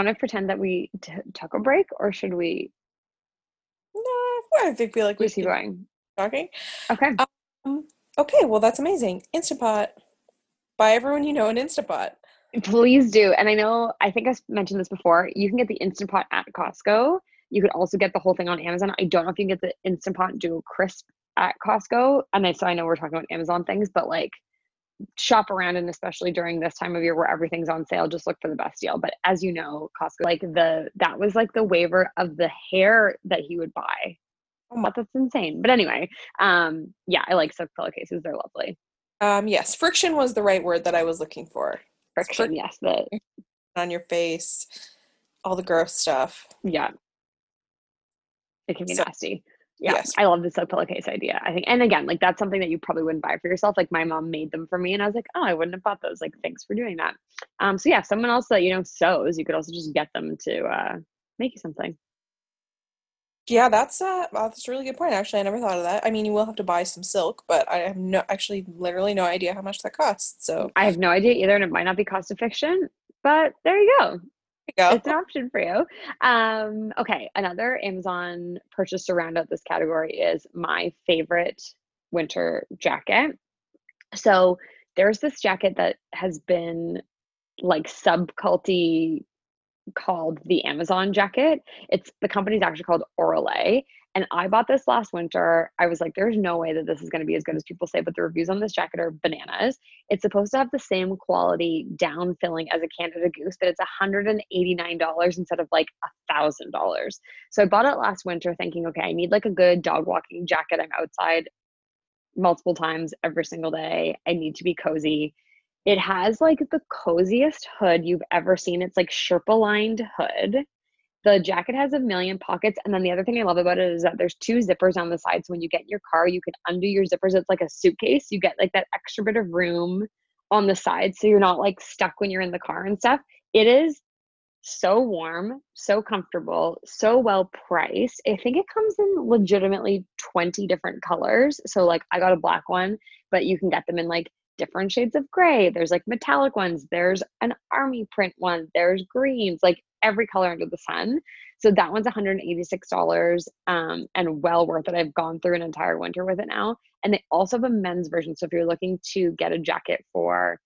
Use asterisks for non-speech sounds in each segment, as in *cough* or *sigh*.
want to pretend that we t- took a break or should we No, I think feel like we keep keep going? talking. Okay. Um, okay, well that's amazing. Instapot. Buy everyone you know an Instapot. Please do. And I know, I think I mentioned this before. You can get the Instant Pot at Costco. You could also get the whole thing on Amazon. I don't know if you can get the Instant Pot Duo Crisp at Costco. And I, so I know we're talking about Amazon things, but like shop around and especially during this time of year where everything's on sale, just look for the best deal. But as you know, Costco, like the, that was like the waiver of the hair that he would buy. Oh my- But that's insane. But anyway, um, yeah, I like silk pillowcases. They're lovely. Um, yes, friction was the right word that I was looking for. Friction, fric- yes. The *laughs* On your face, all the gross stuff. Yeah. It can be So- nasty. Yeah. yes. I love the silk pillowcase idea. I think, and again, like that's something that you probably wouldn't buy for yourself. Like my mom made them for me, and I was like, oh, I wouldn't have bought those. Like, thanks for doing that. Um, so yeah, someone else that you know sews, you could also just get them to uh make you something. Yeah, that's uh that's a really good point. Actually, I never thought of that. I mean, you will have to buy some silk, but I have no actually literally no idea how much that costs. So I have no idea either, and it might not be cost efficient, but there you go. You it's an option for you. Um, okay, another Amazon purchase to round out this category is my favorite winter jacket. So there's this jacket that has been like subculty called the Amazon jacket. It's the company's actually called Orolay. And I bought this last winter. I was like, there's no way that this is going to be as good as people say, but the reviews on this jacket are bananas. It's supposed to have the same quality down filling as a Canada Goose, but it's $189 instead of like $1,000. So I bought it last winter thinking, okay, I need like a good dog walking jacket. I'm outside multiple times every single day. I need to be cozy. It has like the coziest hood you've ever seen. It's like Sherpa lined hood. The jacket has a million pockets. And then the other thing I love about it is that there's two zippers on the side. So when you get in your car, you can undo your zippers. It's like a suitcase. You get like that extra bit of room on the side. So you're not like stuck when you're in the car and stuff. It is so warm, so comfortable, so well priced. I think it comes in legitimately 20 different colors. So like I got a black one, but you can get them in like different shades of gray. There's like metallic ones, there's an army print one, there's greens, like every color under the sun. So that one's $186 um, and well worth it. I've gone through an entire winter with it now. And they also have a men's version. So if you're looking to get a jacket for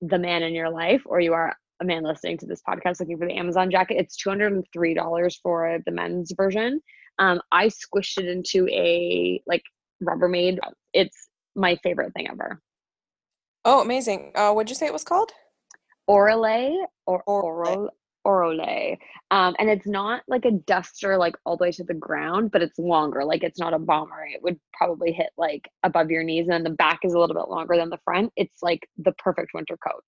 the man in your life, or you are a man listening to this podcast looking for the Amazon jacket, it's $203 for the men's version. Um, I squished it into a like Rubbermaid. It's my favorite thing ever. Oh, amazing. Uh, what'd you say it was called? Orale or Orale. Orolay. Um, and it's not like a duster like all the way to the ground, but it's longer. Like it's not a bomber. It would probably hit like above your knees, and then the back is a little bit longer than the front. It's like the perfect winter coat.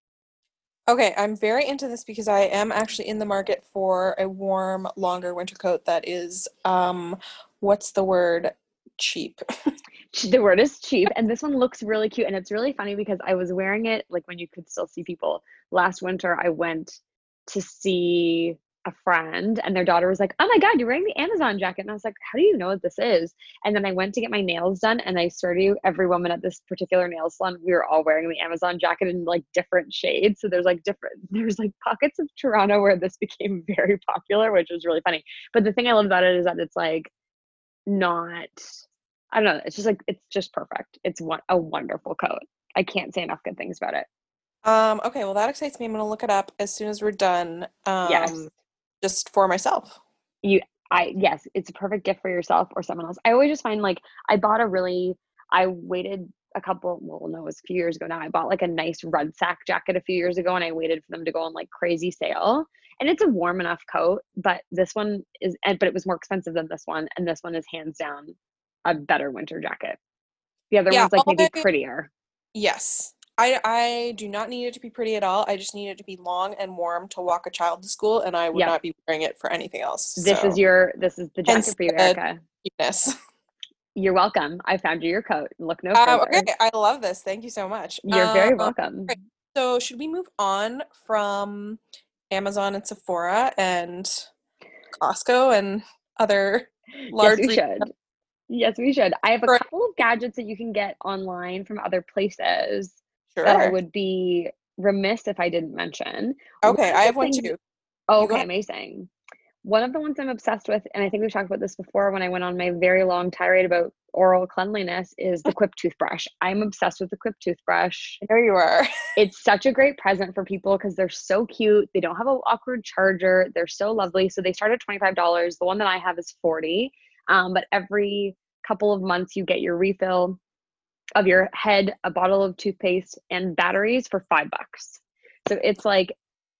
Okay, I'm very into this because I am actually in the market for a warm, longer winter coat that is um what's the word? Cheap. *laughs* The word is cheap, and this one looks really cute. And it's really funny because I was wearing it like when you could still see people. Last winter, I went to see a friend, and their daughter was like, "Oh my god, you're wearing the Amazon jacket!" And I was like, "How do you know what this is?" And then I went to get my nails done, and I swear to you, every woman at this particular nail salon, we were all wearing the Amazon jacket in like different shades. So there's like different, *laughs* there's like pockets of Toronto where this became *laughs* very popular, which was really funny. But the thing I love about it is that it's like not I don't know. It's just like it's just perfect. It's one a wonderful coat. I can't say enough good things about it. Um, okay, well that excites me. I'm gonna look it up as soon as we're done. Um Yes. just for myself. You, I yes, it's a perfect gift for yourself or someone else. I always just find like I bought a really I waited a couple well no it was a few years ago now. I bought like a nice red sack jacket a few years ago and I waited for them to go on like crazy sale. And it's a warm enough coat, but this one is and but it was more expensive than this one and this one is hands down a better winter jacket. The other Yeah, one's like maybe prettier. Yes. I I do not need it to be pretty at all. I just need it to be long and warm to walk a child to school, and I would Yep. not be wearing it for anything else. This so, is your this is the jacket for you, Erica. cuteness. You're welcome. I found you your coat. Look no Um, further. okay, I love this. Thank you so much. You're very Um, welcome. great. So, should we move on from Amazon and Sephora and Costco and other large *laughs* yes, we should. Yes, we should. I have a couple of gadgets that you can get online from other places Sure. that I would be remiss if I didn't mention. okay, I have one too. Oh, okay, amazing. One of the ones I'm obsessed with, and I think we've talked about this before when I went on my very long tirade about oral cleanliness, is the Quip toothbrush. I'm obsessed with the Quip toothbrush. There you are. It's such a great present for people because they're so cute. They don't have an awkward charger. They're so lovely. So they start at $25. The one that I have is 40 um, but every couple of months you get your refill of your head, a bottle of toothpaste, and batteries for five bucks. So it's like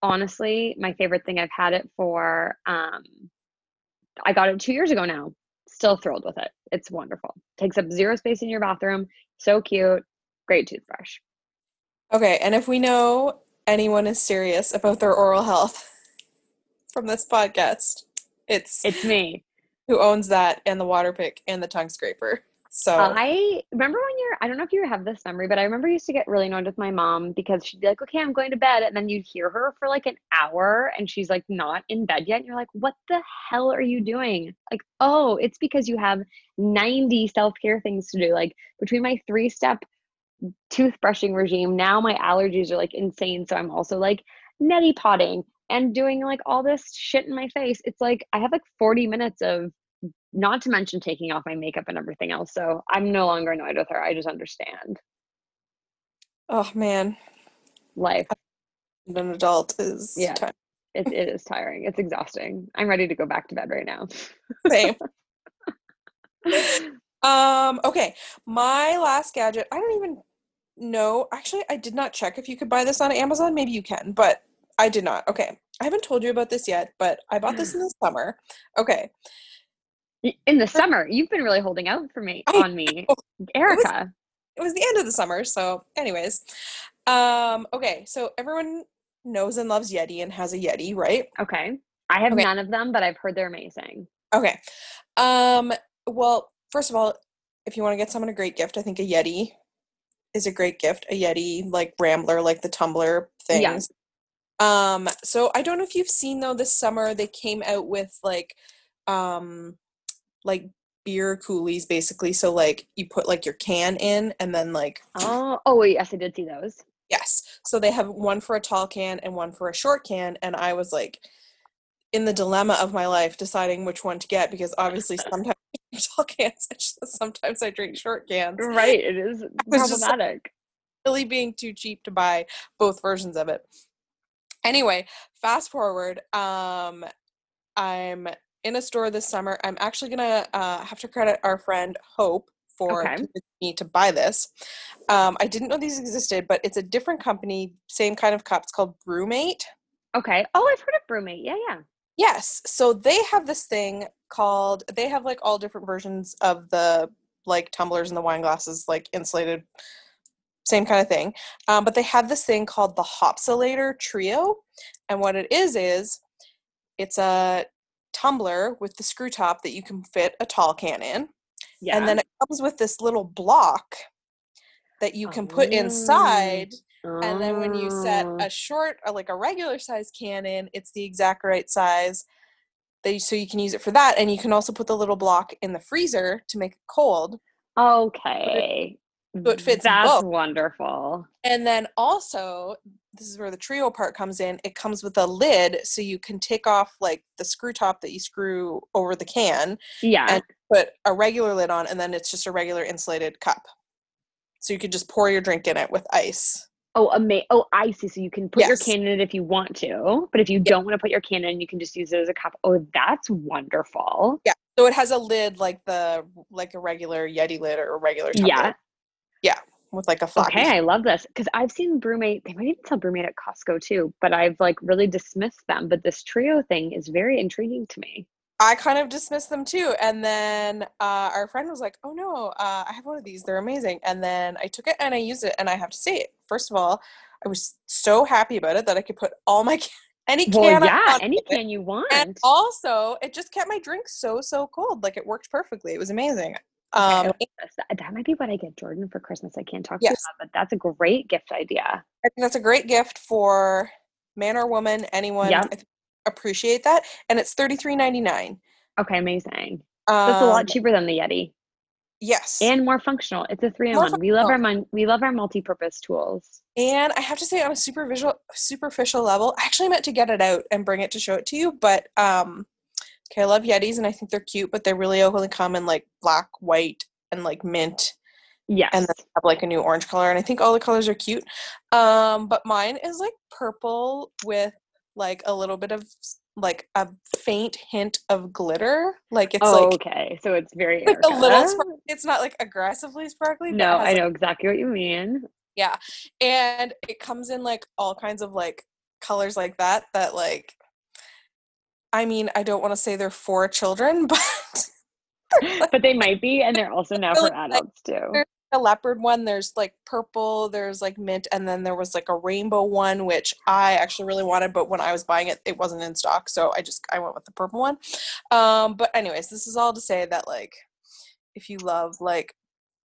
honestly my favorite thing. I've had it for um I got it two years ago now. Still thrilled with it. It's wonderful. Takes up zero space in your bathroom. So cute. Great toothbrush. Okay, and if we know anyone is serious about their oral health *laughs* from this podcast, it's It's me. who owns that and the water pick and the tongue scraper. So I remember when you're, I don't know if you have this memory, but I remember used to get really annoyed with my mom because she'd be like, okay, I'm going to bed. And then you'd hear her for like an hour and she's like not in bed yet. And you're like, what the hell are you doing? Like, oh, it's because you have 90 self care things to do. Like, between my three step toothbrushing regime, now my allergies are like insane. So I'm also like neti potting and doing like all this shit in my face. It's like I have like 40 minutes of not to mention taking off my makeup and everything else. So I'm no longer annoyed with her. I just understand oh man, life. an adult is Yeah. time. It, it is tiring. It's exhausting. I'm ready to go back to bed right now. Same. *laughs* Um, okay. My last gadget, I don't even know. Actually, I did not check if you could buy this on Amazon. Maybe you can, but I did not. Okay. I haven't told you about this yet, but I bought this in the summer. Okay. In the summer, you've been really holding out for me on me, Erica. It was the end of the summer, so anyways. Um, okay, so everyone knows and loves Yeti and has a Yeti, right? Okay. I have Okay. none of them, but I've heard they're amazing. Okay. Um, well, first of all, if you want to get someone a great gift, I think a Yeti is a great gift. A Yeti, like Rambler, like the tumbler Yeah. things. Um, so I don't know if you've seen though this summer they came out with like um like beer coolies basically. So like you put like your can in and then like Oh, oh wait, yes, I did see those. Yes. So they have one for a tall can and one for a short can. And I was like in the dilemma of my life deciding which one to get because obviously sometimes *laughs* I drink tall cans *laughs* sometimes I drink short cans. Right, it is *laughs* just problematic. Really being too cheap to buy both versions of it. Anyway, fast forward. Um, I'm in a store this summer. I'm actually gonna uh, have to credit our friend Hope for Okay. me to buy this. Um, I didn't know these existed, but it's a different company, same kind of cup. It's called BrüMate. Okay. Oh, I've heard of BrüMate. Yeah, yeah. Yes. So they have this thing called they have like all different versions of the like tumblers and the wine glasses, like insulated, same kind of thing. Um, but they have this thing called the Hopsulator Trio. And what it is is it's a tumbler with the screw top that you can fit a tall can in. Yeah. And then it comes with this little block that you can put Oh. inside and then when you set Oh. a short or like a regular size can in, it's the exact right size. They, so you can use it for that, and you can also put the little block in the freezer to make it cold. Okay. so it fits That's both. wonderful. And then also, this is where the trio part comes in. It comes with a lid, so you can take off like the screw top that you screw over the can, Yeah. And- put a regular lid on, and then it's just a regular insulated cup. So you could just pour your drink in it with ice. oh, ama- oh, I see. So you can put your can in it if you want to, but if you don't want to put your can in, you can just use it as a cup. Oh, that's wonderful. Yeah. So it has a lid like the like a regular Yeti lid or a regular tumbler. Yeah. With like a floppy. Okay, I love this because I've seen BrüMate. They might even sell BrüMate at Costco too, but I've like really dismissed them. But this trio thing is very intriguing to me. I kind of dismissed them too, and then uh, our friend was like, "Oh no, uh, I have one of these. They're amazing." And then I took it and I used it, and I have to say, first of all, I was so happy about it that I could put all my *laughs* any can. Well, yeah, any it. can you want. And also, it just kept my drink so so cold. Like it worked perfectly. It was amazing. Um, love. That, that might be what I get Jordan for Christmas. I can't talk to you about, but that's a great gift idea. I think that's a great gift for man or woman, anyone. Yep. Th- appreciate that, and it's thirty three ninety nine. Okay, amazing. Um, That's a lot cheaper than the Yeti. Yes. and more functional. It's a three in one. We love our mon- we love our multi-purpose tools. And I have to say, on a superficial superficial level, I actually meant to get it out and bring it to show it to you. But um, okay, I love Yetis and I think they're cute, but they really only come in like black, white, and like mint, Yeah. and then have like a new orange color. And I think all the colors are cute. Um, but mine is like purple with like a little bit of like a faint hint of glitter. Like it's oh, like okay. So it's very like a little. Spark- it's not like aggressively sparkly. No, I like, know exactly what you mean. Yeah. And it comes in like all kinds of like colors like that that like I mean, I don't want to say they're for children, *laughs* but but they might be, and they're also now for like, adults too. they're- a leopard one, there's like purple, there's like mint, and then there was like a rainbow one, which I actually really wanted, but when I was buying it, it wasn't in stock, so I just I went with the purple one. Um, but anyways, this is all to say that like if you love like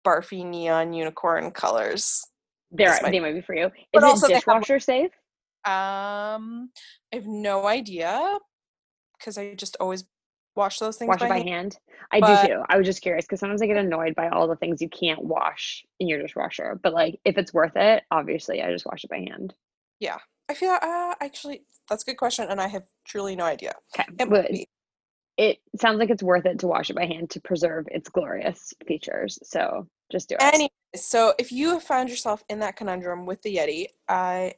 barfy neon unicorn colors, They're this might- they might be for you. Is But it also they have- dishwasher safe? Um, I have no idea because I just always wash those things Wash by it by hand. hand. I but- do too. I was just curious because sometimes I get annoyed by all the things you can't wash in your dishwasher. But like, if it's worth it, obviously, I just wash it by hand. Yeah, I feel uh, actually that's a good question, and I have truly no idea. Okay, It but might be. it sounds like it's worth it to wash it by hand to preserve its glorious features. So just do it. Anyways, so if you have found yourself in that conundrum with the Yeti, I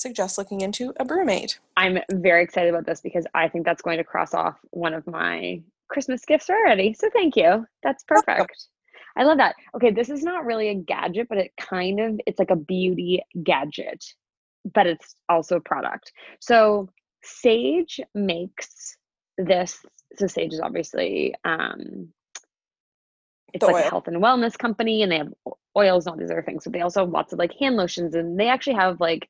suggest looking into a BrüMate. I'm very excited about this because I think that's going to cross off one of my Christmas gifts already. So thank you. That's perfect. I love that. Okay, this is not really a gadget, but it kind of it's like a beauty gadget, but it's also a product. So Saje makes this. So Saje is obviously um it's The like oil. a health and wellness company and they have oils and all these other things. So they also have lots of like hand lotions and they actually have like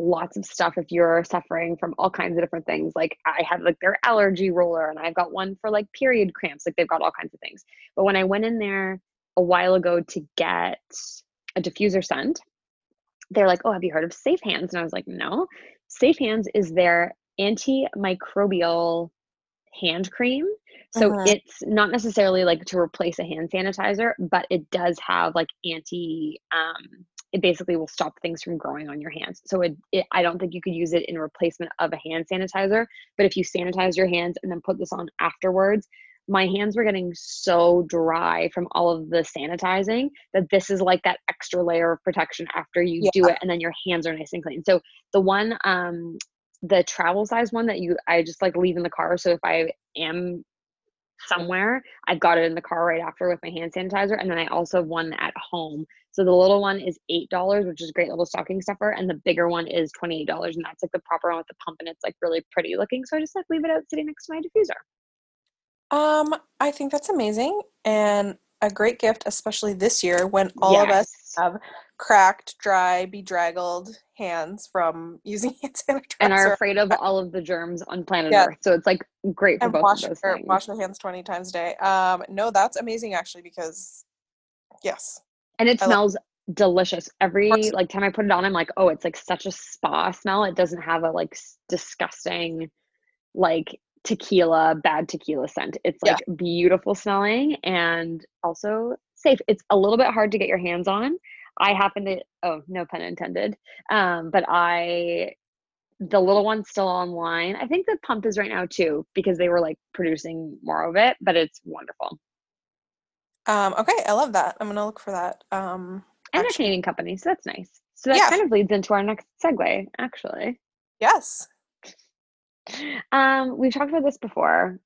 lots of stuff if you're suffering from all kinds of different things. Like I have like their allergy roller and I've got one for like period cramps. Like they've got all kinds of things. But when I went in there a while ago to get a diffuser scent, they're like, "Oh, have you heard of Safe Hands?" And I was like, "No." Safe Hands is their antimicrobial hand cream. So Mhm. it's not necessarily like to replace a hand sanitizer, but it does have like anti um it basically will stop things from growing on your hands. So it, it I don't think you could use it in replacement of a hand sanitizer, but if you sanitize your hands and then put this on afterwards, my hands were getting so dry from all of the sanitizing that this is like that extra layer of protection after you do it and then your hands are nice and clean. So the one um the travel size one that you I just like leave in the car so if I am somewhere I've got it in the car right after with my hand sanitizer and then I also have one at home. So the little one is $8 which is a great little stocking stuffer and the bigger one is $28 and that's like the proper one with the pump and it's like really pretty looking so I just like leave it out sitting next to my diffuser. Um, I think that's amazing and a great gift, especially this year when all of us have cracked, dry, bedraggled hands from using *laughs* hand sanitizer. and are afraid of all of the germs on planet Yeah. Earth. So it's like great for and both wash of those things. wash their hands 20 times a day. Um, no, that's amazing actually because yes. and it I love- smells delicious every like time i put it on i'm like oh it's like such a spa smell it doesn't have a like disgusting like tequila bad tequila scent it's Yeah. like beautiful smelling and also safe it's a little bit hard to get your hands on i happen to oh no pun intended um but i the little one's still online i think the pump is right now too because they were like producing more of it but it's wonderful Um, okay, I love that. I'm gonna look for that. Um and they're Canadian company, so that's nice. So that Yeah. kind of leads into our next segue, actually. yes. *laughs* Um, we've talked about this before,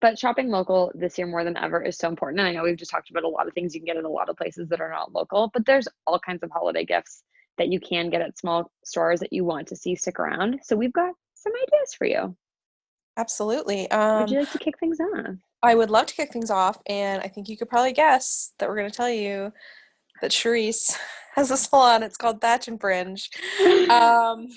but shopping local this year more than ever is so important. And I know we've just talked about a lot of things you can get at a lot of places that are not local, but there's all kinds of holiday gifts that you can get at small stores that you want to see stick around. So we've got some ideas for you. Absolutely. Would Um you like to kick things off? I would love to kick things off, and I think you could probably guess that we're gonna tell you that Charisse *laughs* has a salon. It's called Thatch and Fringe. *laughs* Um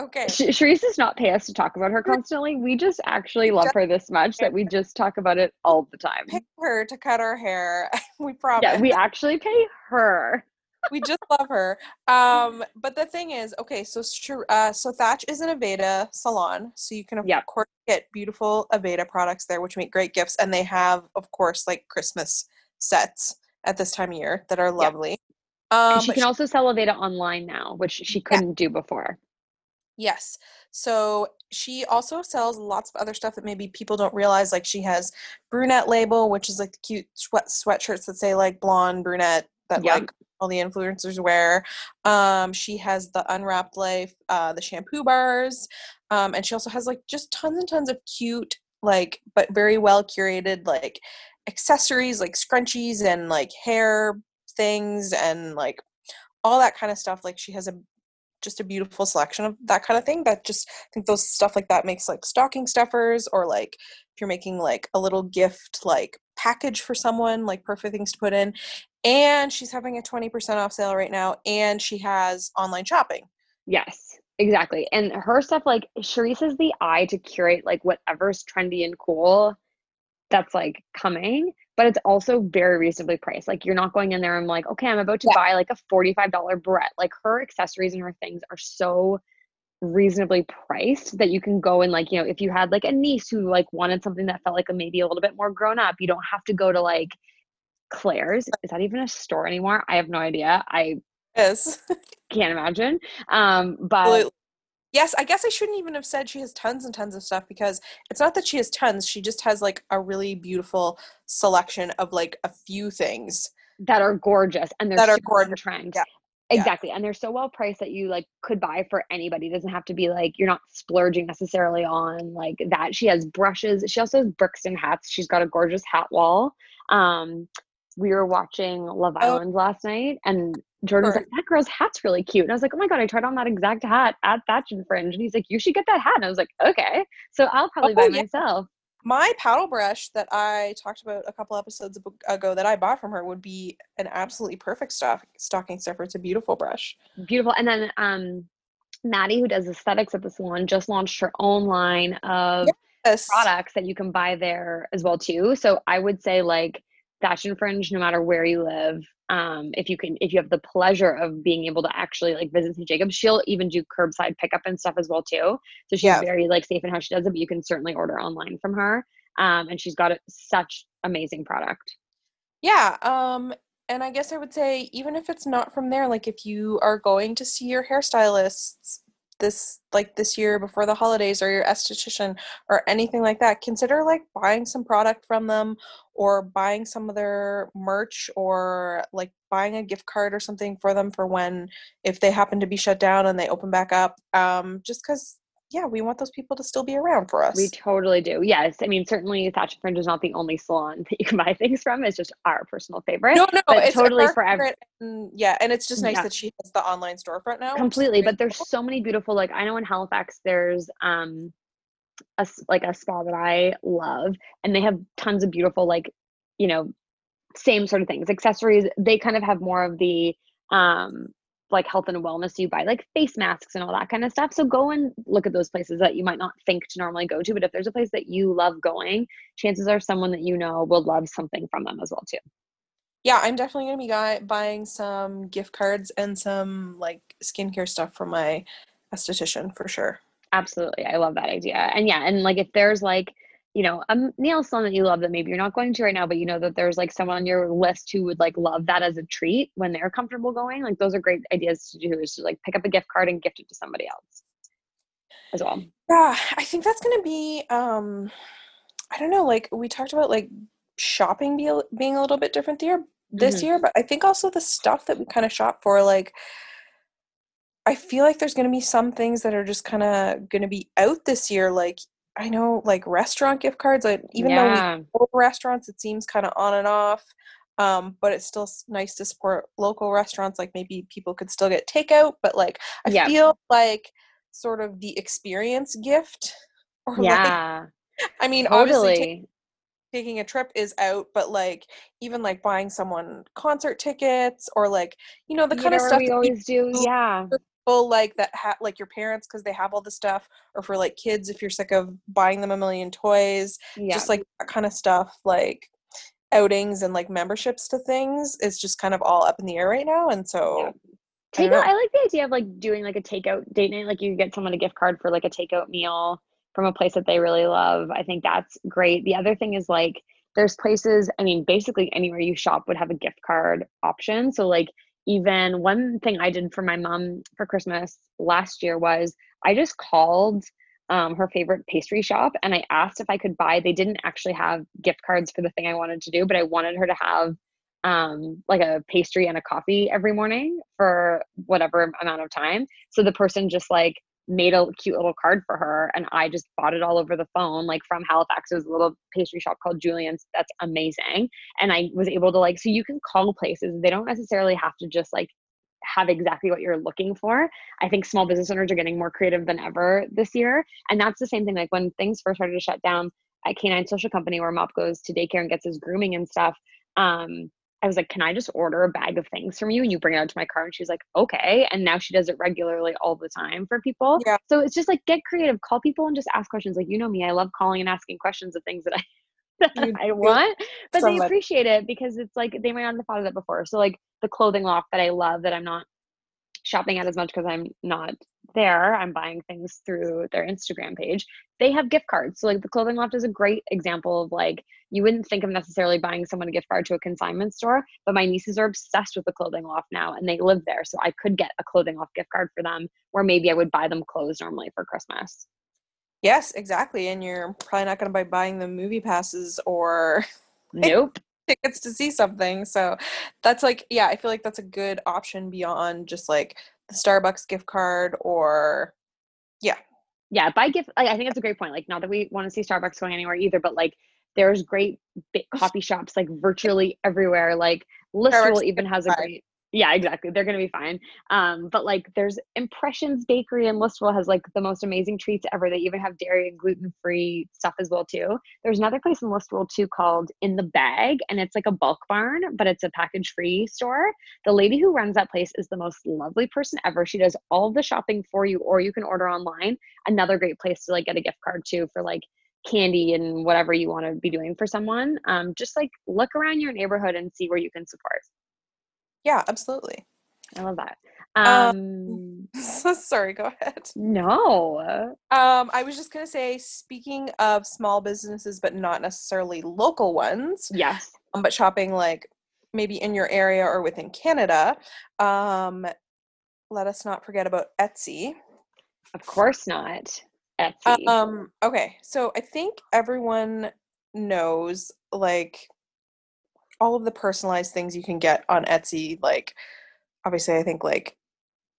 okay. Sh- Sharice does not pay us to talk about her constantly. We just actually love her this much that we just talk about it all the time. Pay her to cut our hair. *laughs* we promise. Yeah, we actually pay her. we just love her. Um, but the thing is, okay, so uh, so Thatch is an Aveda salon, so you can of Yep. course get beautiful Aveda products there, which make great gifts, and they have, of course, like Christmas sets at this time of year that are lovely. And Um, she can also sell Aveda online now, which she couldn't do before. Yes. So she also sells lots of other stuff that maybe people don't realize. Like she has brunette label, which is like the cute sweat sweatshirts that say like blonde, brunette that Yep. like all the influencers wear. Um, she has the Unwrapped Life, uh, the shampoo bars, um, and she also has like just tons and tons of cute, like but very well curated like accessories, like scrunchies and like hair things and like all that kind of stuff. Like she has a just a beautiful selection of that kind of thing that just I think those stuff like that makes like stocking stuffers or like if you're making like a little gift like package for someone like perfect things to put in and she's having a 20% off sale right now and she has online shopping Yes, exactly. And her stuff, like Charisse has the eye to curate like whatever's trendy and cool that's like coming, but it's also very reasonably priced. Like you're not going in there and like, okay, I'm about to Yeah. buy like a $45 Brett. Like her accessories and her things are so reasonably priced that you can go and like, you know, if you had like a niece who like wanted something that felt like a maybe a little bit more grown up, you don't have to go to like Claire's. Is that even a store anymore? I have no idea. I yes *laughs* can't imagine. Um, but Absolutely. Yes i guess i shouldn't even have said she has tons and tons of stuff because it's not that she has tons she just has like a really beautiful selection of like a few things that are gorgeous and they're That are gorgeous, trend. yeah, yeah. Exactly. And they're so well priced that you like could buy for anybody. It doesn't have to be like you're not splurging necessarily on like that. She has brushes. She also has Brixton hats. She's got a gorgeous hat wall. Um we were watching Love Oh. Island last night and Jordan's Sure. like, that girl's hat's really cute. And I was like, oh my God, I tried on that exact hat at Thatch and Fringe. And he's like, you should get that hat. And I was like, okay. So I'll probably Oh, buy yeah. myself. my paddle brush that I talked about a couple episodes ago that I bought from her would be an absolutely perfect stock stocking stuffer. It's a beautiful brush. Beautiful. And then um Maddie, who does aesthetics at the salon, just launched her own line of Yes. products that you can buy there as well too. So I would say like Thatch and Fringe, no matter where you live, um, if you can, if you have the pleasure of being able to actually like visit St. Jacobs, she'll even do curbside pickup and stuff as well too. So she's Yeah. very like safe in how she does it, but you can certainly order online from her. Um, and she's got a, such amazing product. Yeah. Um, and I guess I would say even if it's not from there, like if you are going to see your hairstylists this like this year before the holidays or your esthetician or anything like that, consider like buying some product from them or buying some of their merch or like buying a gift card or something for them for when if they happen to be shut down and they open back up. Um, just because yeah, we want those people to still be around for us. We totally do. Yes. I mean, certainly Thatch and Fringe is not the only salon *laughs* that you can buy things from. It's just our personal favorite. no, no, but it's totally our for ev- and yeah, and it's just nice Yeah. that she has the online storefront now. completely but there's cool. so many beautiful like i know in halifax there's um a like a spa that i love and they have tons of beautiful like you know same sort of things accessories they kind of have more of the um like health and wellness you buy like face masks and all that kind of stuff so go and look at those places that you might not think to normally go to but if there's a place that you love going chances are someone that you know will love something from them as well too yeah, I'm definitely gonna be guy- buying some gift cards and some like skincare stuff from my esthetician for sure. Absolutely. I love that idea. And yeah, and like if there's like, you know, a nail salon that you love that maybe you're not going to right now, but you know that there's like someone on your list who would like love that as a treat when they're comfortable going, like those are great ideas to do is to like pick up a gift card and gift it to somebody else as well. Yeah, I think that's gonna be um I don't know, like we talked about like shopping be a, being a little bit different year this Mhm. year, but I think also the stuff that we kind of shop for, like I feel like there's gonna be some things that are just kind of gonna be out this year. Like I know, like restaurant gift cards. Like even though we yeah. go restaurants, it seems kind of on and off. Um, but it's still nice to support local restaurants. Like maybe people could still get takeout, but like I Yeah. feel like sort of the experience gift. *laughs* Or like, Yeah. I mean, obviously ta- Totally. taking a trip is out, but like even like buying someone concert tickets or like you know the kind Yeah, of stuff we always do. Yeah. People like that have like your parents because they have all the stuff, or for like kids if you're sick of buying them a million toys, Yeah. just like that kind of stuff, like outings and like memberships to things is just kind of all up in the air right now, and so. Don't Takeout. I like the idea of like doing like a takeout date night. Like you get someone a gift card for like a takeout meal from a place that they really love. I think that's great. The other thing is like there's places, I mean, basically anywhere you shop would have a gift card option. So, like, even one thing I did for my mom for Christmas last year was I just called um, her favorite pastry shop and I asked if I could buy, they didn't actually have gift cards for the thing I wanted to do, but I wanted her to have um, like a pastry and a coffee every morning for whatever amount of time. So the person just like made a cute little card for her and I just bought it all over the phone, like from Halifax. It was a little pastry shop called Julien's. That's amazing. And I was able to like, so you can call places. They don't necessarily have to just like have exactly what you're looking for. I think small business owners are getting more creative than ever this year. And that's the same thing. Like when things first started to shut down at Canine Social Company, where Mop goes to daycare and gets his grooming and stuff. Um, I was like, Can I just order a bag of things from you and you bring it out to my car? And she's like, Okay. And now she does it regularly all the time for people. Yeah. So it's just like get creative, call people and just ask questions. Like, you know me, I love calling and asking questions of things that I *laughs* that I want, but so they much. appreciate it because it's like they might not have thought of that before. So like the clothing loft that I love that I'm not shopping at as much because I'm not there. I'm buying things through their Instagram page. They have gift cards. So like the clothing loft is a great example of like you wouldn't think of necessarily buying someone a gift card to a consignment store, but my nieces are obsessed with the clothing loft now and they live there. So I could get a clothing loft gift card for them where maybe I would buy them clothes normally for Christmas. Yes, exactly. And you're probably not going to be buying them movie passes or *laughs* Nope. Tickets to see something. So that's like, yeah, I feel like that's a good option beyond just like the Starbucks gift card or, yeah. Yeah, buy gift. Like, I think that's a great point. Like, not that we want to see Starbucks going anywhere either, but like, there's great *laughs* coffee shops like virtually everywhere. Like, Listowel even has a great. Yeah, exactly. They're gonna be fine. Um, but like, there's Impressions Bakery in Listowel has like the most amazing treats ever. They even have dairy and gluten free stuff as well too. There's another place in Listowel too called In the Bag, and it's like a bulk barn, but it's a package free store. The lady who runs that place is the most lovely person ever. She does all the shopping for you, or you can order online. Another great place to like get a gift card too for like candy and whatever you want to be doing for someone. Um, just like look around your neighborhood and see where you can support. Yeah, absolutely. I love that. Um, Um, *laughs* Sorry, go ahead. no. Um, I was just going to say, speaking of small businesses, but not necessarily local ones, Yes. um, but shopping like maybe in your area or within Canada, um, let us not forget about Etsy. Of course not. Etsy. Um, okay, so I think everyone knows like all of the personalized things you can get on Etsy. Like, obviously, I think like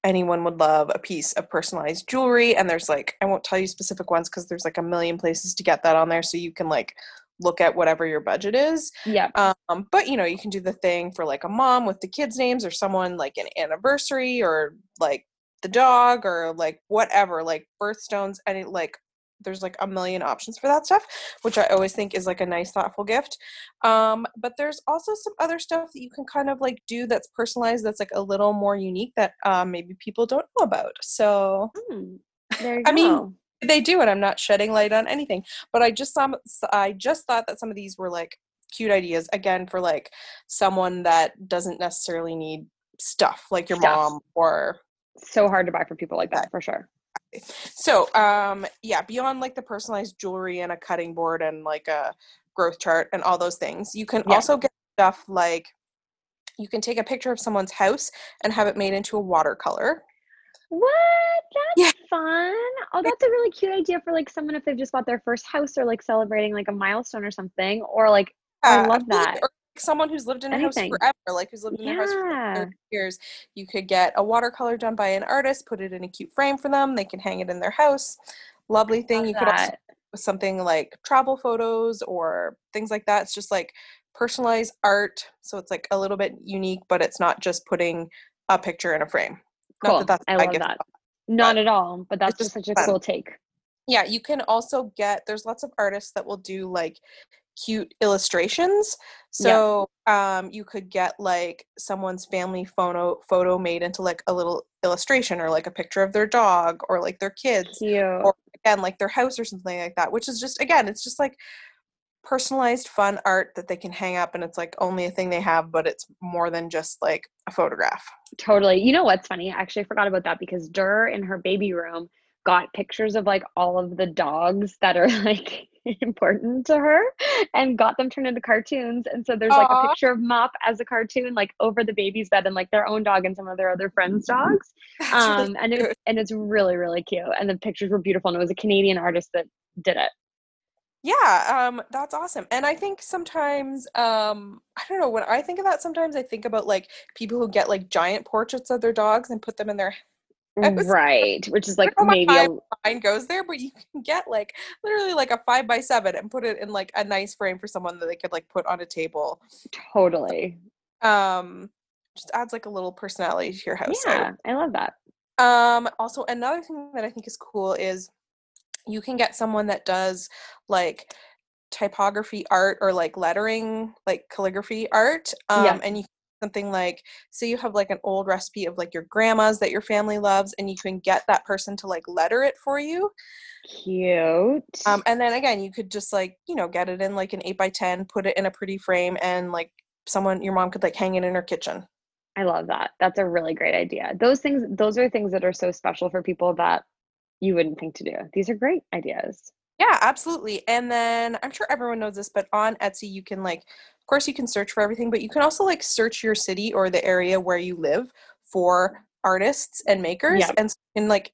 anyone would love a piece of personalized jewelry, and there's like I won't tell you specific ones because there's like a million places to get that on there, so you can like look at whatever your budget is. yep. Um, but you know, you can do the thing for like a mom with the kids' names or someone like an anniversary or like the dog or like whatever, like birthstones, any like there's like a million options for that stuff, which I always think is like a nice, thoughtful gift. Um, but there's also some other stuff that you can kind of like do that's personalized, that's like a little more unique that um, maybe people don't know about. So Hmm. *laughs* I mean, they do, and I'm not shedding light on anything. But I just some I just thought that some of these were like cute ideas again for like someone that doesn't necessarily need stuff like your Stuff. mom or so hard to buy for people like that for sure. So um yeah beyond like the personalized jewelry and a cutting board and like a growth chart and all those things you can Yeah. also get stuff like you can take a picture of someone's house and have it made into a watercolor What? Yeah. That's fun. Oh, that's a really cute idea for like someone if they've just bought their first house or like celebrating like a milestone or something. Or like, I love that. or someone who's lived in a house forever like who's lived in their house for 30 years you could get a watercolor done by an artist put it in a cute frame for them they can hang it in their house lovely thing you could also with something like travel photos or things like that it's just like personalized art so it's like a little bit unique but it's not just putting a picture in a frame not Cool. that that's I love that. Not at all, but that's just just such a fun. cool take. yeah you can also get there's lots of artists that will do like cute illustrations Yeah. so um you could get like someone's family photo photo made into like a little illustration or like a picture of their dog or like their kids Cute. or again like their house or something like that which is just again it's just like personalized fun art that they can hang up and it's like only a thing they have but it's more than just like a photograph Totally. You know what's funny? I actually forgot about that because Dur in her baby room got pictures of like all of the dogs that are *laughs* like important to her and got them turned into cartoons. And so there's like a picture of Mop as a cartoon, like over the baby's bed and like their own dog and some of their other friends' dogs. That's really Um, and it's and it's really, really cute. And the pictures were beautiful. And it was a Canadian artist that did it. Yeah, um, that's awesome. And I think sometimes, um, I don't know, when I think of that, sometimes I think about like people who get like giant portraits of their dogs and put them in their Right. Which is like maybe a, mind goes there, but you can get like literally like a five by seven and put it in like a nice frame for someone that they could like put on a table. totally. Um, just adds like a little personality to your house. Yeah, I love that. Um, also, another thing that I think is cool is you can get someone that does like typography art or like lettering, like calligraphy art. Um, Yeah. and you something like say you have like an old recipe of like your grandma's that your family loves and you can get that person to like letter it for you Cute. um, and then again you could just like you know get it in like an 8 by 10 put it in a pretty frame and like someone your mom could like hang it in her kitchen I love that. That's a really great idea. Those things, those are things that are so special for people that you wouldn't think to do. These are great ideas. Yeah, absolutely. And then I'm sure everyone knows this, but on Etsy, you can like, of course, you can search for everything, but you can also like search your city or the area where you live for artists and makers. Yep. And, and like,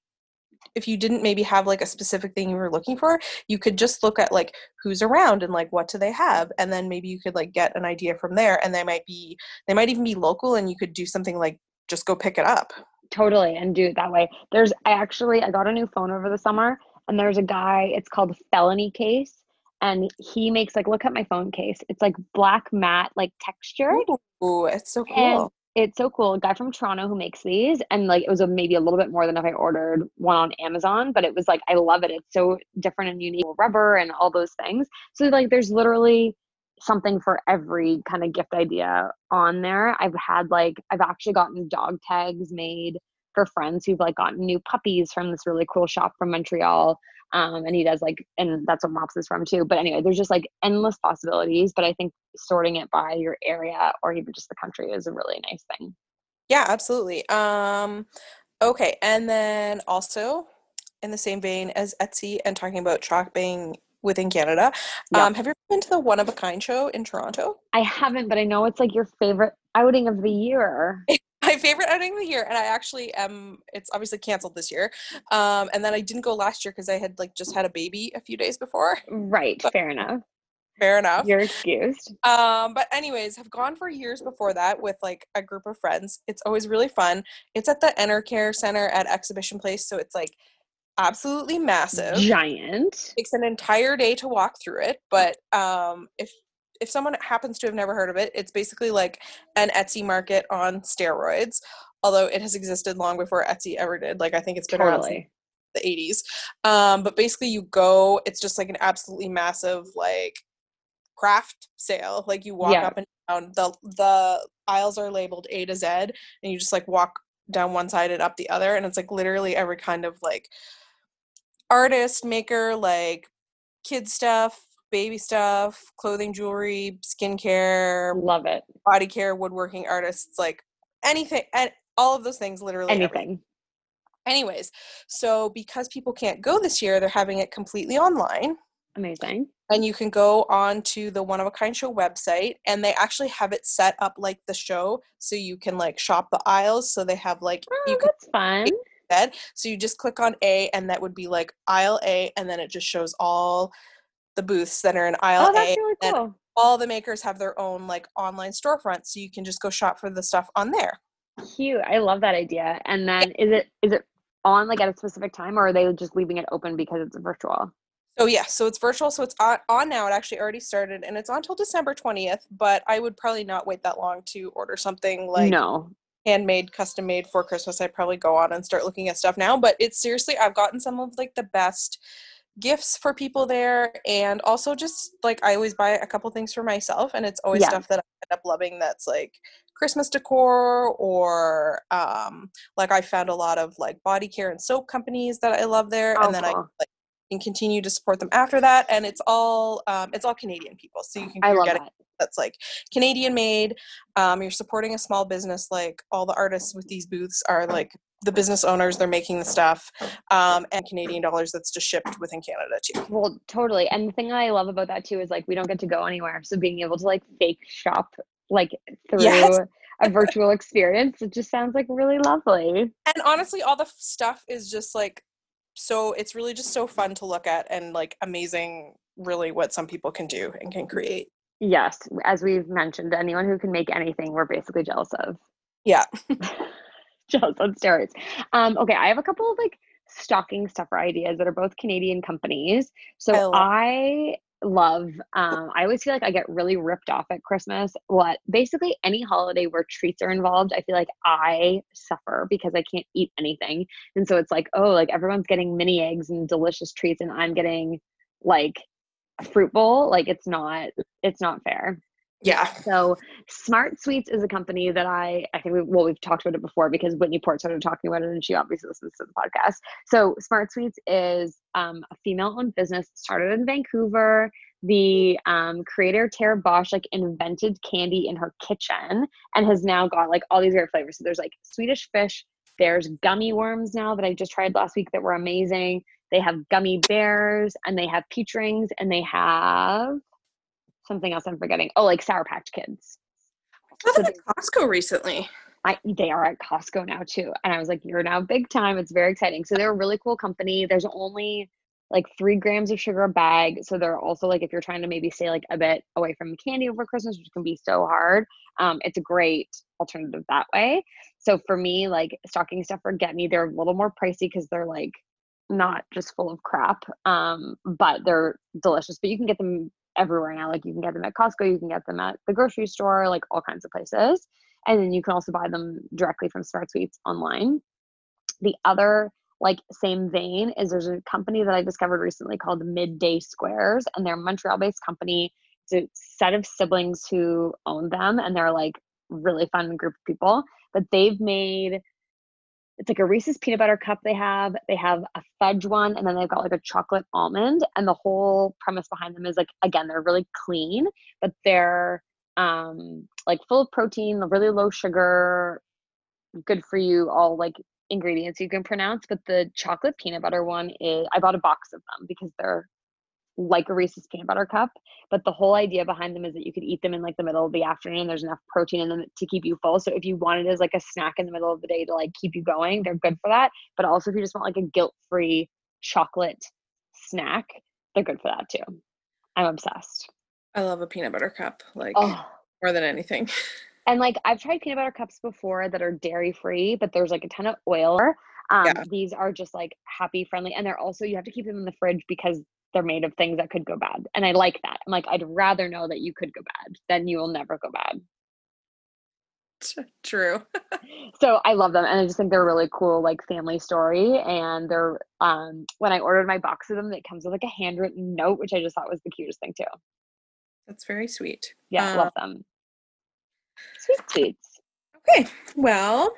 if you didn't maybe have like a specific thing you were looking for, you could just look at like who's around and like what do they have, and then maybe you could like get an idea from there. And they might be, they might even be local, and you could do something like just go pick it up. Totally, and do it that way. There's I actually I got a new phone over the summer, and there's a guy. It's called Felony Case, and he makes like look at my phone case. It's like black matte, like textured. Ooh, it's so cool. And it's so cool. A guy from Toronto who makes these, and like it was a, maybe a little bit more than if I ordered one on Amazon, but it was like I love it. It's so different and unique, rubber and all those things. So like, there's literally something for every kind of gift idea on there. I've had like I've actually gotten dog tags made for friends who've like gotten new puppies from this really cool shop from Montreal. Um, and he does like, and that's what Mops is from too. But anyway, there's just like endless possibilities. But I think sorting it by your area or even just the country is a really nice thing. Yeah, absolutely. Um, okay, and then also in the same vein as Etsy and talking about shopping within Canada, Yeah. um, have you ever been to the One of a Kind show in Toronto? I haven't, but I know it's like your favorite outing of the year. My favorite outing of the year, and I actually am. It's obviously canceled this year, um, and then I didn't go last year because I had like just had a baby a few days before. Right, fair enough. Fair enough. You're excused. Um, but anyways, have gone for years before that with like a group of friends. It's always really fun. It's at the Enercare Center at Exhibition Place, so it's like absolutely massive. Giant. takes an entire day to walk through it but um if if someone happens to have never heard of it it's basically like an etsy market on steroids although it has existed long before etsy ever did like i think it's been around since the 80s um but basically you go it's just like an absolutely massive like craft sale like you walk Yeah. up and down the the aisles are labeled a to z and you just like walk down one side and up the other and it's like literally every kind of like artist maker like kid stuff baby stuff clothing jewelry skincare Love it. body care woodworking artists like anything and all of those things literally everything. Anything. anyways so because people can't go this year they're having it completely online Amazing. and you can go on to the one of a kind show website and they actually have it set up like the show so you can like shop the aisles so they have like Oh, you can that's fun. bed so you just click on a and that would be like aisle a and then it just shows all the booths that are in aisle Oh, that's a really cool. all the makers have their own like online storefront so you can just go shop for the stuff on there Cute. I love that idea. And then is it is it on like at a specific time or are they just leaving it open because it's virtual? so yeah so it's virtual so it's on, on now it actually already started and it's on till december 20th but i would probably not wait that long to order something like no. handmade, custom made for Christmas, I'd probably go on and start looking at stuff now. But it's seriously, I've gotten some of like the best gifts for people there. And also just like I always buy a couple things for myself and it's always Yeah. stuff that I end up loving that's like Christmas decor or um like I found a lot of like body care and soap companies that I love there. Oh, and then I cool. like can continue to support them after that. And it's all um it's all Canadian people. So you can I love getting that. that's like Canadian made. Um, you're supporting a small business. Like all the artists with these booths are like the business owners they're making the stuff um, and canadian dollars that's just shipped within canada too Well, totally. And the thing I love about that too is like we don't get to go anywhere. So being able to like fake shop like through Yes. *laughs* a virtual experience, it just sounds like really lovely. and honestly all the f- stuff is just like so it's really just so fun to look at and like amazing really what some people can do and can create Yes, as we've mentioned, anyone who can make anything, we're basically jealous of. yeah *laughs* *laughs* jealous on steroids. Um, okay, I have a couple of like stocking stuffer ideas that are both Canadian companies. So I love- I love um I always feel like I get really ripped off at Christmas. What basically any holiday where treats are involved, I feel like I suffer because I can't eat anything. And so it's like, oh, like everyone's getting mini eggs and delicious treats and I'm getting like a fruit bowl. Like it's not it's not fair. Yeah So Smart Sweets is a company that I I think we well we've talked about it before because Whitney Port started talking about it and she obviously listens to the podcast. So Smart Sweets is um, a female-owned business started in Vancouver. The um, creator Tara Bosch like invented candy in her kitchen and has now got like all these great flavors. So there's like Swedish fish. There's gummy worms now that I just tried last week that were amazing. They have gummy bears and they have peach rings and they have something else I'm forgetting. Oh, like Sour Patch Kids. I saw them at Costco recently. I they are at Costco now too. And I was like, you're now big time. It's very exciting. So they're a really cool company. There's only like three grams of sugar a bag. So they're also like if you're trying to maybe stay like a bit away from candy over Christmas, which can be so hard, um, it's a great alternative that way. So for me, like stocking stuffer get me, they're a little more pricey because they're like not just full of crap. Um, but they're delicious. But you can get them everywhere now. Like you can get them at Costco, you can get them at the grocery store, like all kinds of places. And then you can also buy them directly from Smart Sweets online. The other like same vein is there's a company that I discovered recently called Midday Squares, and they're a Montreal-based company. It's a set of siblings who own them, and they're like really fun group of people. But they've made it's like a Reese's peanut butter cup they have. They have a fudge one, and then they've got like a chocolate almond. And the whole premise behind them is like again, they're really clean, but they're um like full of protein, really low sugar, good for you, all like ingredients you can pronounce. But the chocolate peanut butter one is I bought a box of them because they're like a Reese's peanut butter cup. But the whole idea behind them is that you could eat them in like the middle of the afternoon. There's enough protein in them to keep you full. So if you want it as like a snack in the middle of the day to like keep you going, they're good for that. But also if you just want like a guilt-free chocolate snack, they're good for that too. I'm obsessed. I love a peanut butter cup, like Oh, more than anything. *laughs* and like I've tried peanut butter cups before that are dairy free, but there's like a ton of oil. Um, Yeah. These are just like happy friendly, and they're also you have to keep them in the fridge because they're made of things that could go bad, and I like that. I'm like I'd rather know that you could go bad than you will never go bad. True. *laughs* So I love them, and I just think they're a really cool like family story. And they're um when I ordered my box of them, it comes with like a handwritten note, which I just thought was the cutest thing too. That's very sweet. Yeah, Um, love them. Sweet sweets. Okay, well,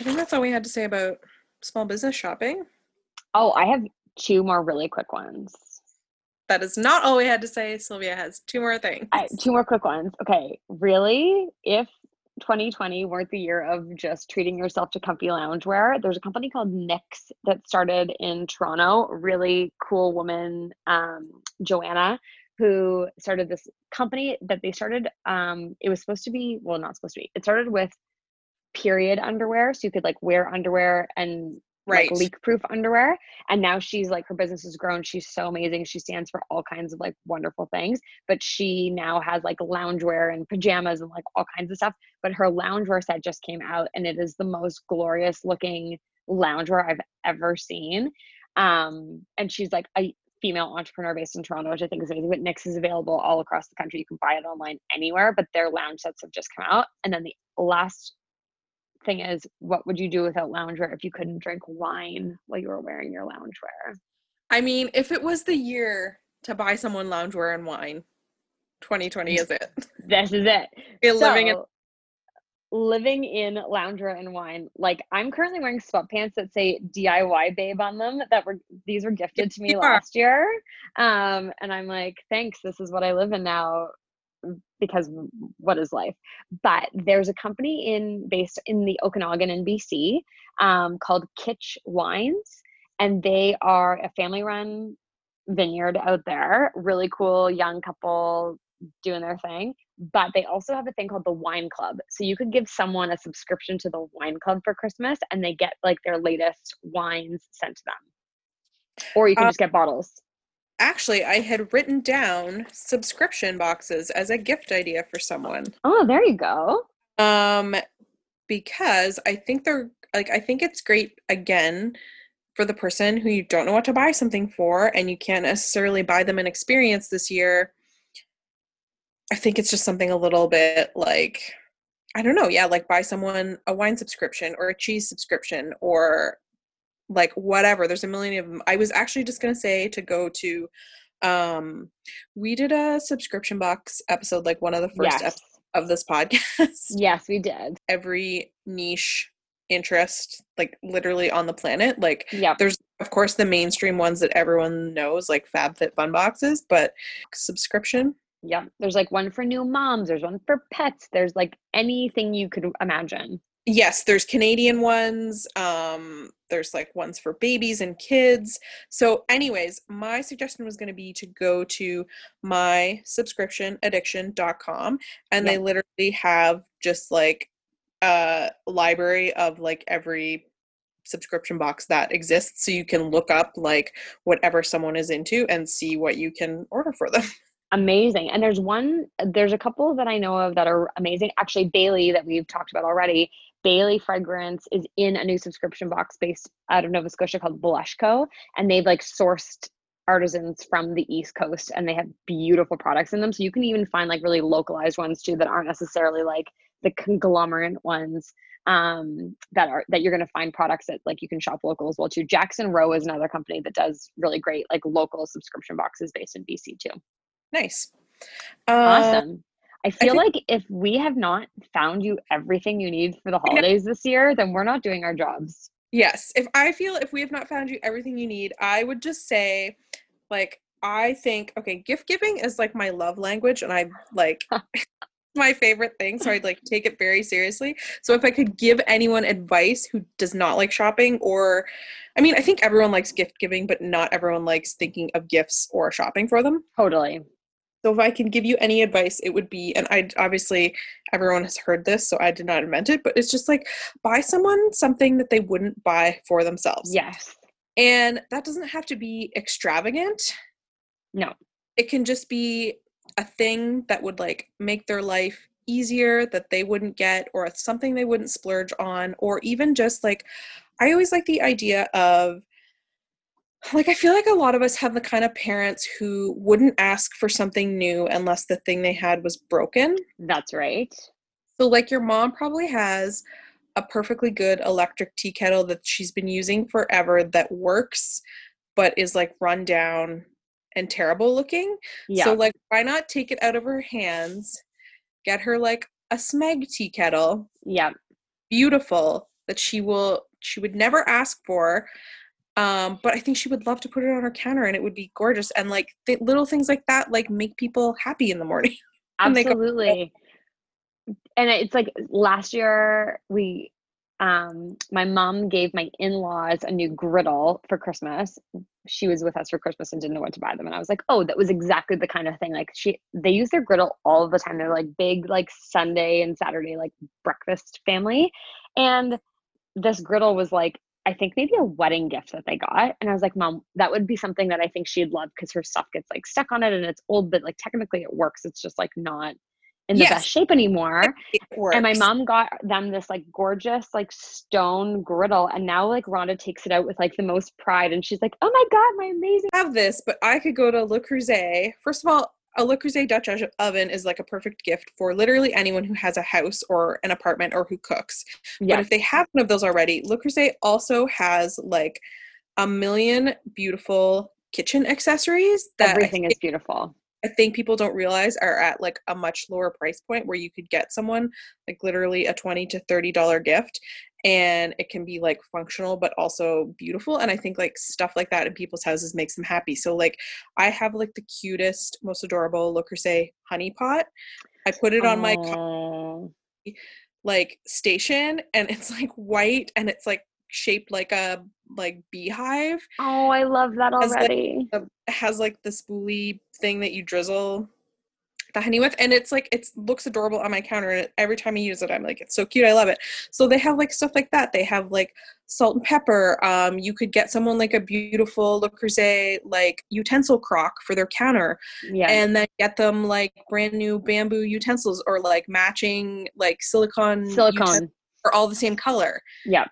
I think that's all we had to say about small business shopping. Oh, I have two more really quick ones. That is not all we had to say. Sylvia has two more things. I, two more quick ones. Okay, really? If 2020 weren't the year of just treating yourself to comfy loungewear, there's a company called Knix that started in Toronto. Really cool woman, um, Joanna, who started this company that they started. Um, it was supposed to be, well, not supposed to be. It started with period underwear, so you could like wear underwear and right. like leak proof underwear and now she's like her business has grown she's so amazing she stands for all kinds of like wonderful things but she now has like loungewear and pajamas and like all kinds of stuff but her loungewear set just came out and it is the most glorious looking loungewear i've ever seen um and she's like a female entrepreneur based in toronto which i think is amazing but knix is available all across the country you can buy it online anywhere but their lounge sets have just come out and then the last thing is what would you do without loungewear if you couldn't drink wine while you were wearing your loungewear I mean, if it was the year to buy someone loungewear and wine, 2020 is it. *laughs* this is it You're living in So, living in loungewear and wine like i'm currently wearing sweatpants that say diy babe on them that were these were gifted to me Yeah. last year um and i'm like thanks this is what i live in now because what is life? But there's a company in based in the Okanagan in BC um, called Kitsch Wines, and they are a family-run vineyard out there. Really cool young couple doing their thing. But they also have a thing called the Wine Club. So you could give someone a subscription to the Wine Club for Christmas, and they get like their latest wines sent to them, or you can Um, just get bottles. Actually, I had written down subscription boxes as a gift idea for someone. Oh, there you go. Um, because I think they're like I think it's great again for the person who you don't know what to buy something for and you can't necessarily buy them an experience this year. I think it's just something a little bit like I don't know, yeah, like buy someone a wine subscription or a cheese subscription or like whatever. There's a million of them. I was actually just gonna say to go to um we did a subscription box episode like one of the first Yes. episodes of this podcast *laughs* Yes, we did. every niche interest like literally on the planet like yeah there's of course the mainstream ones that everyone knows like fabfitfun boxes but subscription Yep. There's like one for new moms, there's one for pets, there's like anything you could imagine. Yes there's canadian ones um there's like ones for babies and kids so anyways my suggestion was going to be to go to my subscription addiction.com and they literally have just like a library of like every subscription box that exists so you can look up like whatever someone is into and see what you can order for them *laughs* Amazing. And there's one, there's a couple that I know of that are amazing. Actually, Bailey, that we've talked about already, Bailey Fragrance is in a new subscription box based out of Nova Scotia called Blushco. And they've like sourced artisans from the East Coast and they have beautiful products in them. So you can even find like really localized ones too that aren't necessarily like the conglomerate ones um that are that you're going to find products that like you can shop local as well too jackson row is another company that does really great like local subscription boxes based in bc too nice uh, Awesome. I feel think- like if we have not found you everything you need for the holidays this year, then we're not doing our jobs. Yes, if I feel if we have not found you everything you need, I would just say, like, I think okay, gift giving is like my love language, and I like *laughs* *laughs* my favorite thing, so I'd like take it very seriously. So if I could give anyone advice who does not like shopping, or I mean, I think everyone likes gift giving, but not everyone likes thinking of gifts or shopping for them. Totally. So if I can give you any advice, it would be, and I obviously everyone has heard this, so I did not invent it, but it's just like buy someone something that they wouldn't buy for themselves. Yes. And that doesn't have to be extravagant. No. It can just be a thing that would like make their life easier that they wouldn't get or something they wouldn't splurge on or even just like I always like the idea of like I feel like a lot of us have the kind of parents who wouldn't ask for something new unless the thing they had was broken. That's right. So like your mom probably has a perfectly good electric tea kettle that she's been using forever that works but is like run down and terrible looking. Yeah. So like why not take it out of her hands, get her like a smeg tea kettle, yeah. beautiful that she will she would never ask for. Um, but I think she would love to put it on her counter and it would be gorgeous. And like th- little things like that like make people happy in the morning. *laughs* And go- Absolutely. And it's like last year we um my mom gave my in-laws a new griddle for Christmas. She was with us for Christmas and didn't know what to buy them. And I was like, oh, that was exactly the kind of thing. Like she they use their griddle all the time. They're like big like Sunday and Saturday like breakfast family. And this griddle was like I think maybe a wedding gift that they got. And I was like, Mom, that would be something that I think she'd love because her stuff gets like stuck on it and it's old, but like technically it works. It's just like not in the Yes. best shape anymore. And my mom got them this like gorgeous like stone griddle. And now like Rhonda takes it out with like the most pride. And she's like, oh my God, my amazing. I have this, but I could go to Le Creuset. First of all, a Le Creuset Dutch oven is like a perfect gift for literally anyone who has a house or an apartment or who cooks. But if they have one of those already, Le Creuset also has like a million beautiful kitchen accessories that I Everything is beautiful. I think people don't realize are at like a much lower price point where you could get someone like literally a 20 to 30 dollar gift and it can be like functional but also beautiful and i think like stuff like that in people's houses makes them happy. So like i have like the cutest most adorable le creuset honey pot. I put it on my like station and it's like white and it's like shaped like a like beehive oh, I love that Has, like, already. has like the spoolie thing that you drizzle the honey with and it's like it looks adorable on my counter and every time i use it i'm like it's so cute i love it so they have like stuff like that they have like salt and pepper um you could get someone like a beautiful le creuset like utensil crock for their counter yeah. and then get them like brand new bamboo utensils or like matching like silicone Silicone. are all the same color Yeah.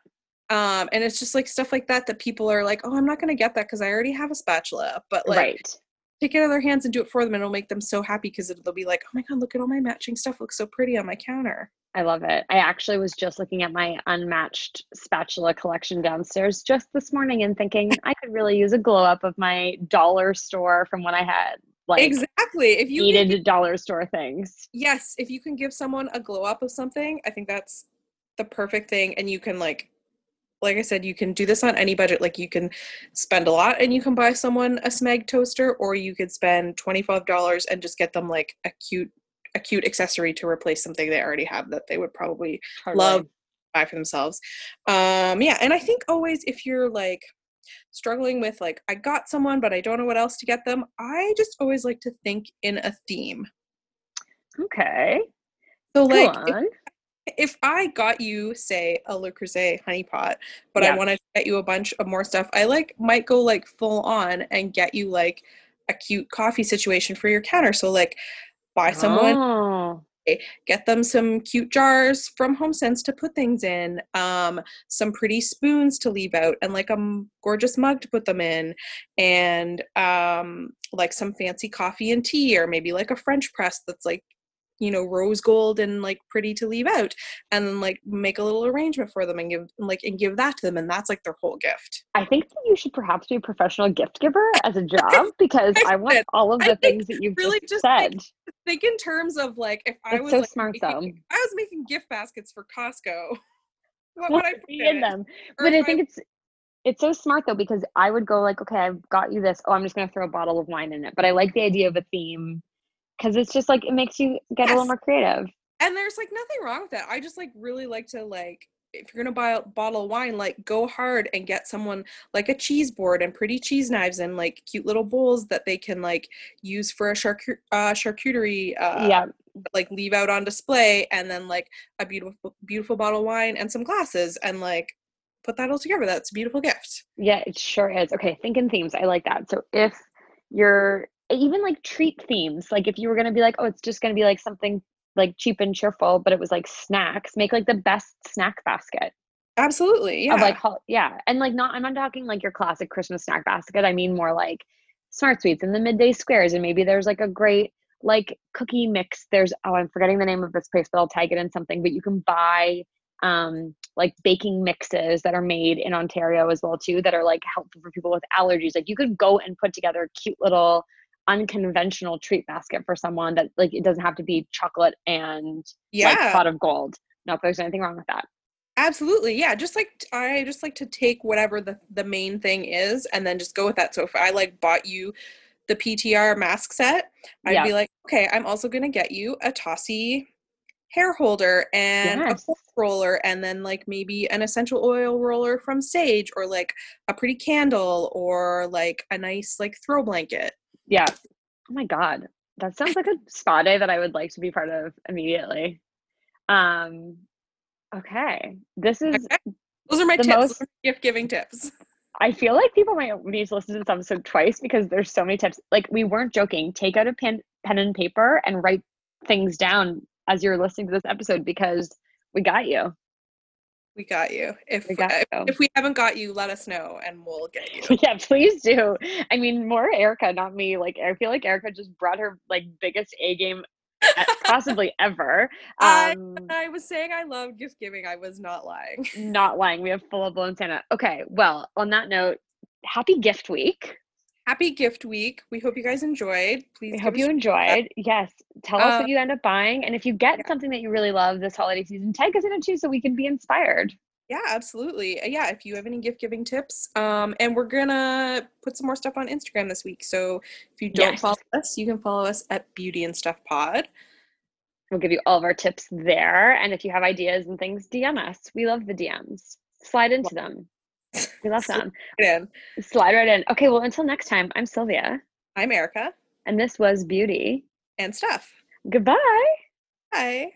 um and it's just like stuff like that that people are like oh i'm not going to get that because i already have a spatula but like right. Take it out of their hands and do it for them and it'll make them so happy because they'll be like oh my god look at all my matching stuff looks so pretty on my counter I love it. I actually was just looking at my unmatched spatula collection downstairs just this morning and thinking *laughs* I could really use a glow up of my dollar store from when I had like exactly if you can needed dollar store things. yes if you can give someone a glow up of something i think that's the perfect thing and you can like like i said you can do this on any budget like you can spend a lot and you can buy someone a smeg toaster or you could spend $25 and just get them like a cute a cute accessory to replace something they already have that they would probably love buy for themselves. Um yeah and i think always if you're like struggling with like i got someone but i don't know what else to get them i just always like to think in a theme. Okay. so Go like if, i got you say a le creuset honey pot but i Yeah. wanted to get you a bunch of more stuff i like might go like full on and get you like a cute coffee situation for your counter so like buy someone Oh, get them some cute jars from home sense to put things in um some pretty spoons to leave out and like a m- gorgeous mug to put them in and um like some fancy coffee and tea or maybe like a french press that's like you know rose gold and like pretty to leave out and then like make a little arrangement for them and give like and give that to them and that's like their whole gift I think that you should perhaps be a professional gift giver as a *laughs* job because I want should. all of the think things that you've really just just said. think- think in terms of like if i It's was so like, smart, making, though. i was making gift baskets for costco *laughs* what would i put be in them? But I think it's it's so smart though because I would go like, okay, I've got you this. Oh, I'm just gonna throw a bottle of wine in it. But I like the idea of a theme because it's just like it makes you get a little more creative. and there's like nothing wrong with that i just like really like to like if you're gonna buy a bottle of wine like go hard and get someone like a cheese board and pretty cheese knives and like cute little bowls that they can like use for a charcu- uh, charcuterie uh, yeah, like leave out on display and then like a beautiful beautiful bottle of wine and some glasses and like put that all together that's a beautiful gift yeah, it sure is. Okay, thinking themes. I like that. So if you're even like treat themes, like if you were gonna be like, oh, it's just gonna be like something like cheap and cheerful, but it was like snacks, make like the best snack basket. absolutely yeah of like yeah and like not i'm not talking like your classic christmas snack basket i mean more like smart sweets and the midday squares and maybe there's like a great like cookie mix there's oh i'm forgetting the name of this place but i'll tag it in something but you can buy um like baking mixes that are made in ontario as well too that are like helpful for people with allergies like you could go and put together a cute little unconventional treat basket for someone that like it doesn't have to be chocolate and like yeah pot of gold not that there's anything wrong with that Absolutely. Yeah. Just like I just like to take whatever the the main thing is and then just go with that. So if I like bought you the PTR mask set, I'd Yeah. be like, okay, I'm also gonna get you a tossy hair holder and Yes. a roller and then like maybe an essential oil roller from Saje or like a pretty candle or like a nice like throw blanket. Yeah. Oh my god. That sounds like a spa day that I would like to be part of immediately. Um okay. This is Okay. Those are my tips. most- Those are gift giving tips. *laughs* I feel like people might need to listen to this episode twice because there's so many tips. Like we weren't joking. Take out a pen pen and paper and write things down as you're listening to this episode because we got you. We got you. If We got if, you. if we haven't got you, let us know and we'll get you. *laughs* yeah, please do. I mean, more Erica, not me. Like I feel like Erica just brought her like biggest A game possibly *laughs* ever. I- Um I was saying I love gift giving. I was not lying. not lying. We have full blown Santa. Okay, well, on that note, happy gift week. Happy gift week. We hope you guys enjoyed. Please We hope you enjoyed. Yes. Tell us Uh, what you end up buying. And if you get something that you really love this holiday season, tag us in it too so we can be inspired. Yeah, absolutely. Uh, Yeah, if you have any gift giving tips, um, and we're gonna put some more stuff on Instagram this week. So if you don't Yes. follow us, you can follow us at Beauty and Stuff Pod. We'll give you all of our tips there. And if you have ideas and things, DM us. We love the DMs. Slide into them. We love Slide them. *laughs* And Slide right in. Okay, well, until next time, I'm Sylvia, I'm Erica and this was Beauty. and Stuff. Goodbye. Bye.